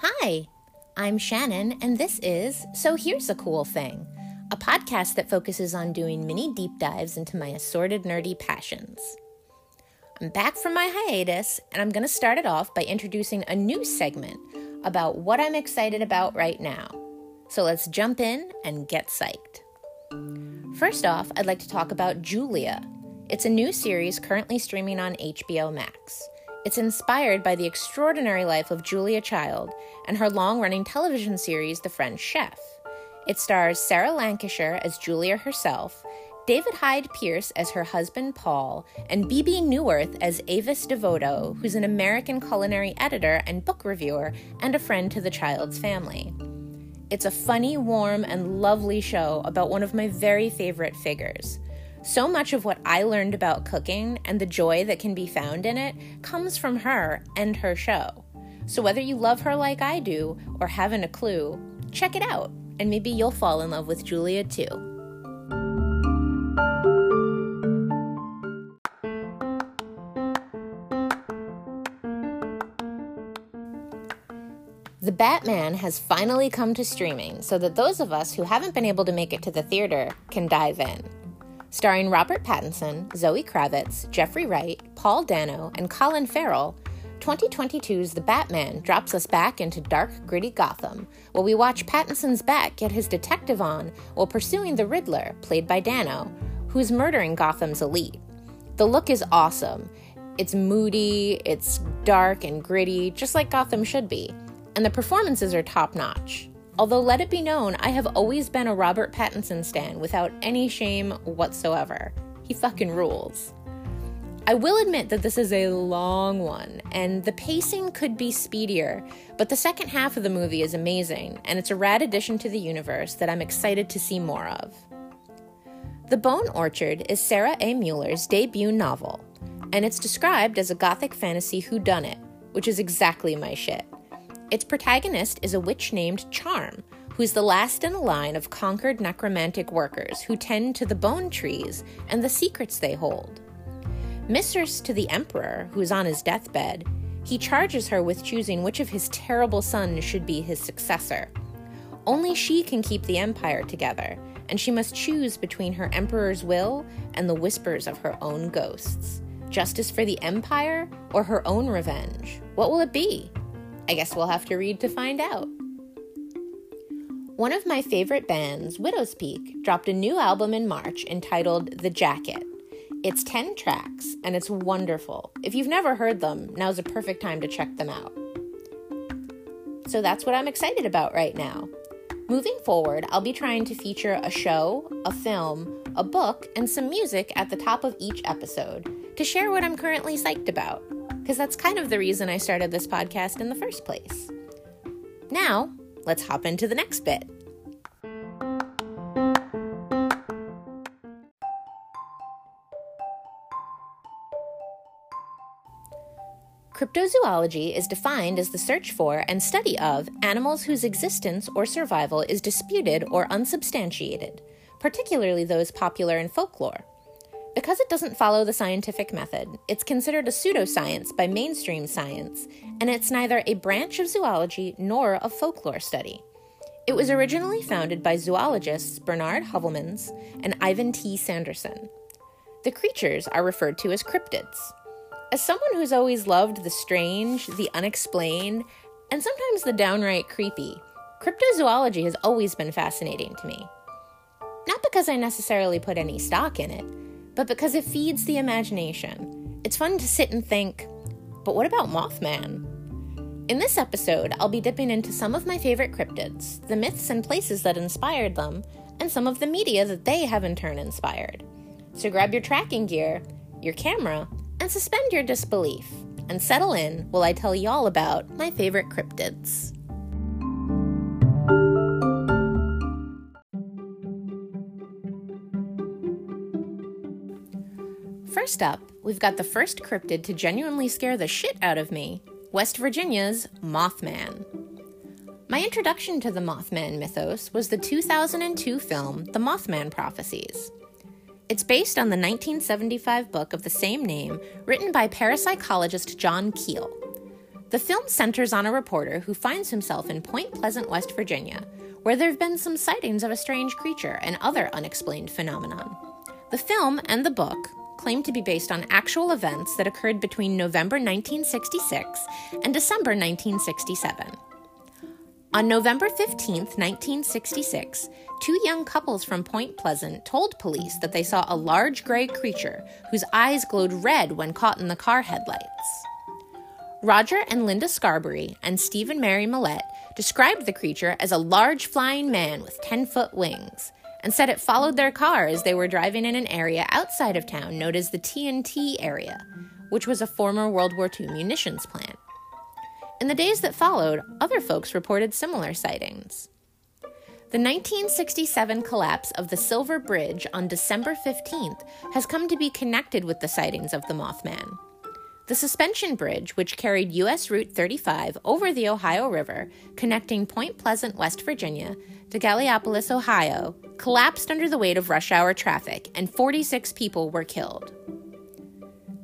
Hi, I'm Shannon, and this is So Here's a Cool Thing, a podcast that focuses on doing mini deep dives into my assorted nerdy passions. I'm back from my hiatus, and I'm going to start it off by introducing a new segment about what I'm excited about right now. So let's jump in and get psyched. First off, I'd like to talk about Julia. It's a new series currently streaming on HBO Max. It's inspired by the extraordinary life of Julia Child and her long running television series, The French Chef. It stars Sarah Lancashire as Julia herself, David Hyde Pierce as her husband Paul, and Bebe Neuwirth as Avis Devoto, who's an American culinary editor and book reviewer and a friend to the Child's family. It's a funny, warm, and lovely show about one of my very favorite figures. So much of what I learned about cooking and the joy that can be found in it comes from her and her show. So whether you love her like I do or haven't a clue, check it out, and maybe you'll fall in love with Julia too. The Batman has finally come to streaming so that those of us who haven't been able to make it to the theater can dive in starring Robert Pattinson, Zoe Kravitz, Jeffrey Wright, Paul Dano, and Colin Farrell. 2022's The Batman drops us back into dark, gritty Gotham, while we watch Pattinson's Bat get his detective on while pursuing the Riddler, played by Dano, who's murdering Gotham's elite. The look is awesome. It's moody, it's dark and gritty, just like Gotham should be, and the performances are top notch. Although, let it be known, I have always been a Robert Pattinson stan without any shame whatsoever. He fucking rules. I will admit that this is a long one, and the pacing could be speedier, but the second half of the movie is amazing, and it's a rad addition to the universe that I'm excited to see more of. The Bone Orchard is Sara A. Mueller's debut novel, and it's described as a gothic fantasy whodunit, which is exactly my shit. Its protagonist is a witch named Charm, who's the last in a line of conquered necromantic workers who tend to the bone trees and the secrets they hold. Mistress to the Emperor, who's on his deathbed, he charges her with choosing which of his terrible sons should be his successor. Only she can keep the empire together, and she must choose between her emperor's will and the whispers of her own ghosts. Justice for the empire or her own revenge? What will it be? I guess we'll have to read to find out. One of my favorite bands, Widowspeak, dropped a new album in March entitled The Jacket. It's 10 tracks and it's wonderful. If you've never heard them, now's a perfect time to check them out. So that's what I'm excited about right now. Moving forward, I'll be trying to feature a show, a film, a book, and some music at the top of each episode to share what I'm currently psyched about because that's kind of the reason I started this podcast in the first place. Now, let's hop into the next bit. Cryptozoology is defined as the search for and study of animals whose existence or survival is disputed or unsubstantiated, particularly those popular in folklore. Because it doesn't follow the scientific method, it's considered a pseudoscience by mainstream science, and it's neither a branch of zoology nor a folklore study. It was originally founded by zoologists Bernard Heuvelmans and Ivan T. Sanderson. The creatures are referred to as cryptids. As someone who's always loved the strange, the unexplained, and sometimes the downright creepy, cryptozoology has always been fascinating to me. Not because I necessarily put any stock in it, but because it feeds the imagination. It's fun to sit and think, but what about Mothman? In this episode, I'll be dipping into some of my favorite cryptids, the myths and places that inspired them, and some of the media that they have in turn inspired. So grab your tracking gear, your camera, and suspend your disbelief, and settle in while I tell y'all about my favorite cryptids. First up, we've got the first cryptid to genuinely scare the shit out of me West Virginia's Mothman. My introduction to the Mothman mythos was the 2002 film The Mothman Prophecies. It's based on the 1975 book of the same name written by parapsychologist John Keel. The film centers on a reporter who finds himself in Point Pleasant, West Virginia, where there have been some sightings of a strange creature and other unexplained phenomenon. The film and the book claim to be based on actual events that occurred between November 1966 and December 1967. On November 15, 1966, two young couples from Point Pleasant told police that they saw a large gray creature whose eyes glowed red when caught in the car headlights. Roger and Linda Scarberry and Stephen Mary Mallette described the creature as a large flying man with 10 foot wings and said it followed their car as they were driving in an area outside of town known as the TNT area, which was a former World War II munitions plant. In the days that followed, other folks reported similar sightings. The 1967 collapse of the Silver Bridge on December 15th has come to be connected with the sightings of the Mothman. The suspension bridge, which carried U.S. Route 35 over the Ohio River, connecting Point Pleasant, West Virginia, to Gallipolis, Ohio, collapsed under the weight of rush hour traffic, and 46 people were killed.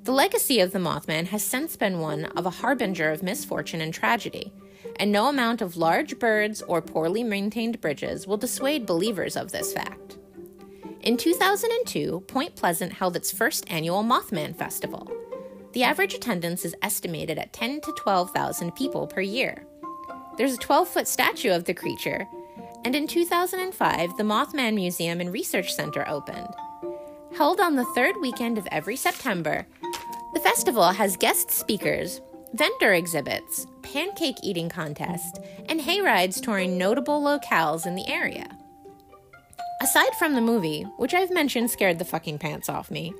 The legacy of the Mothman has since been one of a harbinger of misfortune and tragedy, and no amount of large birds or poorly maintained bridges will dissuade believers of this fact. In 2002, Point Pleasant held its first annual Mothman Festival. The average attendance is estimated at 10 to 12,000 people per year. There's a 12 foot statue of the creature, and in 2005, the Mothman Museum and Research Center opened. Held on the third weekend of every September, the festival has guest speakers, vendor exhibits, pancake eating contests, and hayrides touring notable locales in the area. Aside from the movie, which I've mentioned scared the fucking pants off me,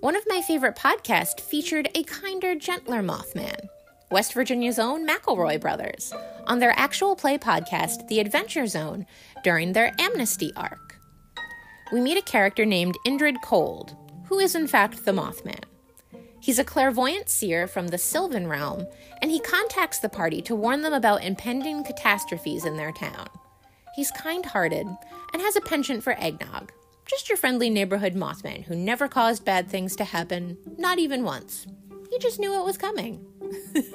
one of my favorite podcasts featured a kinder, gentler Mothman, West Virginia's own McElroy brothers, on their actual play podcast, The Adventure Zone, during their amnesty arc. We meet a character named Indrid Cold, who is in fact the Mothman. He's a clairvoyant seer from the Sylvan realm, and he contacts the party to warn them about impending catastrophes in their town. He's kind hearted and has a penchant for eggnog, just your friendly neighborhood Mothman who never caused bad things to happen, not even once. He just knew it was coming.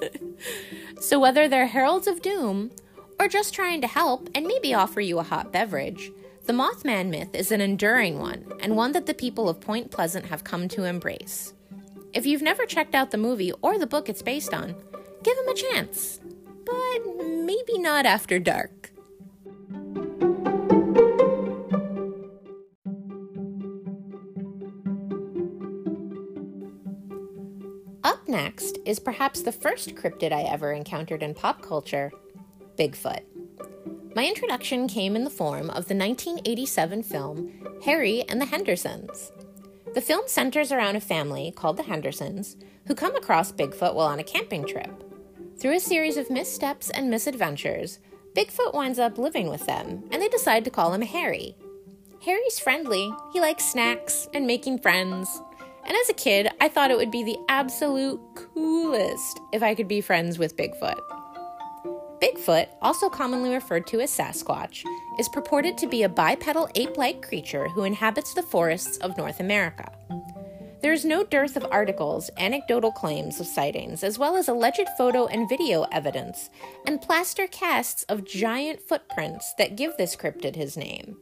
so, whether they're heralds of doom or just trying to help and maybe offer you a hot beverage, the Mothman myth is an enduring one and one that the people of Point Pleasant have come to embrace. If you've never checked out the movie or the book it's based on, give him a chance. But maybe not after dark. Next is perhaps the first cryptid I ever encountered in pop culture Bigfoot. My introduction came in the form of the 1987 film Harry and the Hendersons. The film centers around a family called the Hendersons who come across Bigfoot while on a camping trip. Through a series of missteps and misadventures, Bigfoot winds up living with them, and they decide to call him Harry. Harry's friendly, he likes snacks and making friends, and as a kid, I thought it would be the absolute coolest if I could be friends with Bigfoot. Bigfoot, also commonly referred to as Sasquatch, is purported to be a bipedal ape like creature who inhabits the forests of North America. There is no dearth of articles, anecdotal claims of sightings, as well as alleged photo and video evidence, and plaster casts of giant footprints that give this cryptid his name.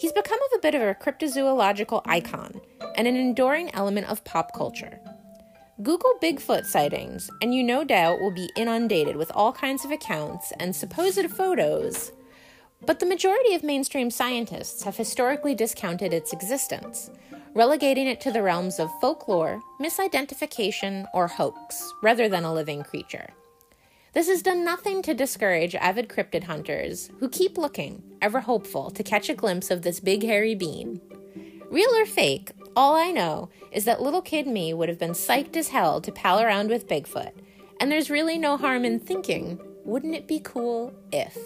He's become of a bit of a cryptozoological icon and an enduring element of pop culture. Google Bigfoot sightings, and you no doubt will be inundated with all kinds of accounts and supposed photos. But the majority of mainstream scientists have historically discounted its existence, relegating it to the realms of folklore, misidentification, or hoax, rather than a living creature. This has done nothing to discourage avid cryptid hunters who keep looking, ever hopeful to catch a glimpse of this big hairy being. Real or fake, all I know is that little kid me would have been psyched as hell to pal around with Bigfoot, and there's really no harm in thinking, wouldn't it be cool if?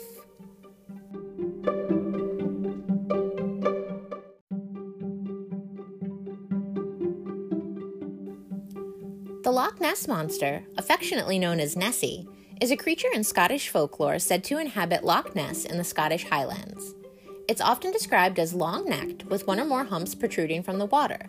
The Loch Ness Monster, affectionately known as Nessie, is a creature in Scottish folklore said to inhabit Loch Ness in the Scottish Highlands. It's often described as long necked, with one or more humps protruding from the water.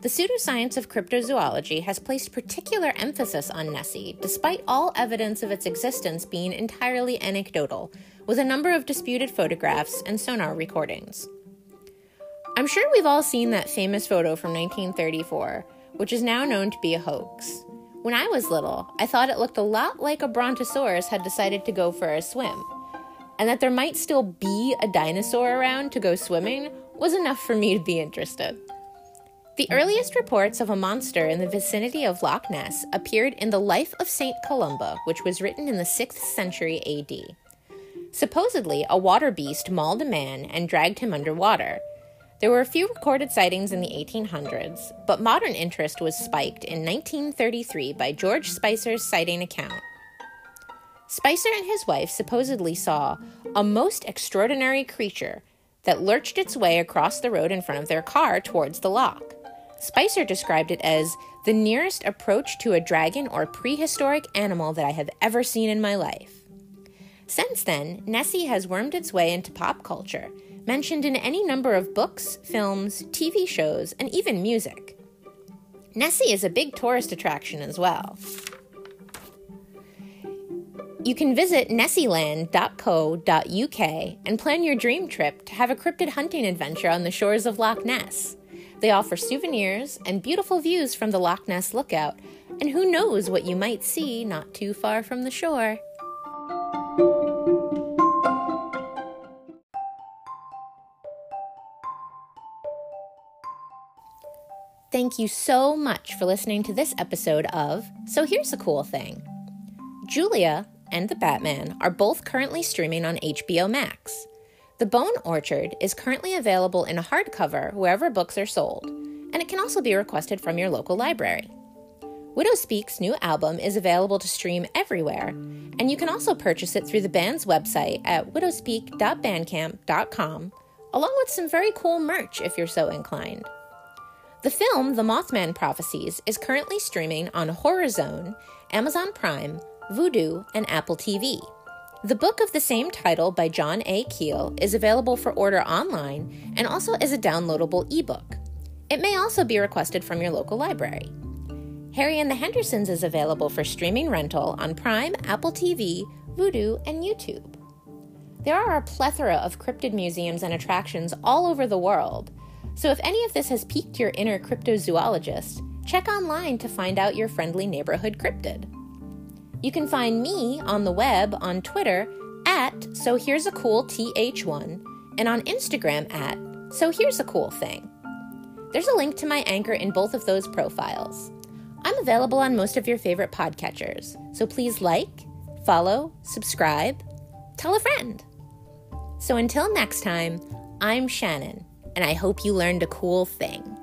the pseudoscience of cryptozoology has placed particular emphasis on Nessie, despite all evidence of its existence being entirely anecdotal, with a number of disputed photographs and sonar recordings. I'm sure we've all seen that famous photo from 1934, which is now known to be a hoax. When I was little, I thought it looked a lot like a brontosaurus had decided to go for a swim. And that there might still be a dinosaur around to go swimming was enough for me to be interested. The earliest reports of a monster in the vicinity of Loch Ness appeared in the Life of St. Columba, which was written in the 6th century AD. Supposedly, a water beast mauled a man and dragged him underwater. There were a few recorded sightings in the 1800s, but modern interest was spiked in 1933 by George Spicer's sighting account. Spicer and his wife supposedly saw a most extraordinary creature that lurched its way across the road in front of their car towards the loch. Spicer described it as the nearest approach to a dragon or prehistoric animal that I have ever seen in my life. Since then, Nessie has wormed its way into pop culture, mentioned in any number of books, films, TV shows, and even music. Nessie is a big tourist attraction as well. You can visit nessieland.co.uk and plan your dream trip to have a cryptid hunting adventure on the shores of Loch Ness. They offer souvenirs and beautiful views from the Loch Ness Lookout, and who knows what you might see not too far from the shore. Thank you so much for listening to this episode of So Here's a Cool Thing. Julia and the Batman are both currently streaming on HBO Max. The Bone Orchard is currently available in a hardcover wherever books are sold, and it can also be requested from your local library. Widowspeak's new album is available to stream everywhere, and you can also purchase it through the band's website at widowspeak.bandcamp.com, along with some very cool merch if you're so inclined. The film The Mothman Prophecies is currently streaming on Horror Zone, Amazon Prime, Vudu, and Apple TV. The book of the same title by John A. Keel is available for order online and also as a downloadable ebook. It may also be requested from your local library. Harry and the Hendersons is available for streaming rental on Prime, Apple TV, Vudu, and YouTube. There are a plethora of cryptid museums and attractions all over the world, so if any of this has piqued your inner cryptozoologist, check online to find out your friendly neighborhood cryptid. You can find me on the web on Twitter at So Here's a Cool TH1 and on Instagram at So Here's a Cool Thing. There's a link to my anchor in both of those profiles. I'm available on most of your favorite podcatchers, so please like, follow, subscribe, tell a friend. So until next time, I'm Shannon, and I hope you learned a cool thing.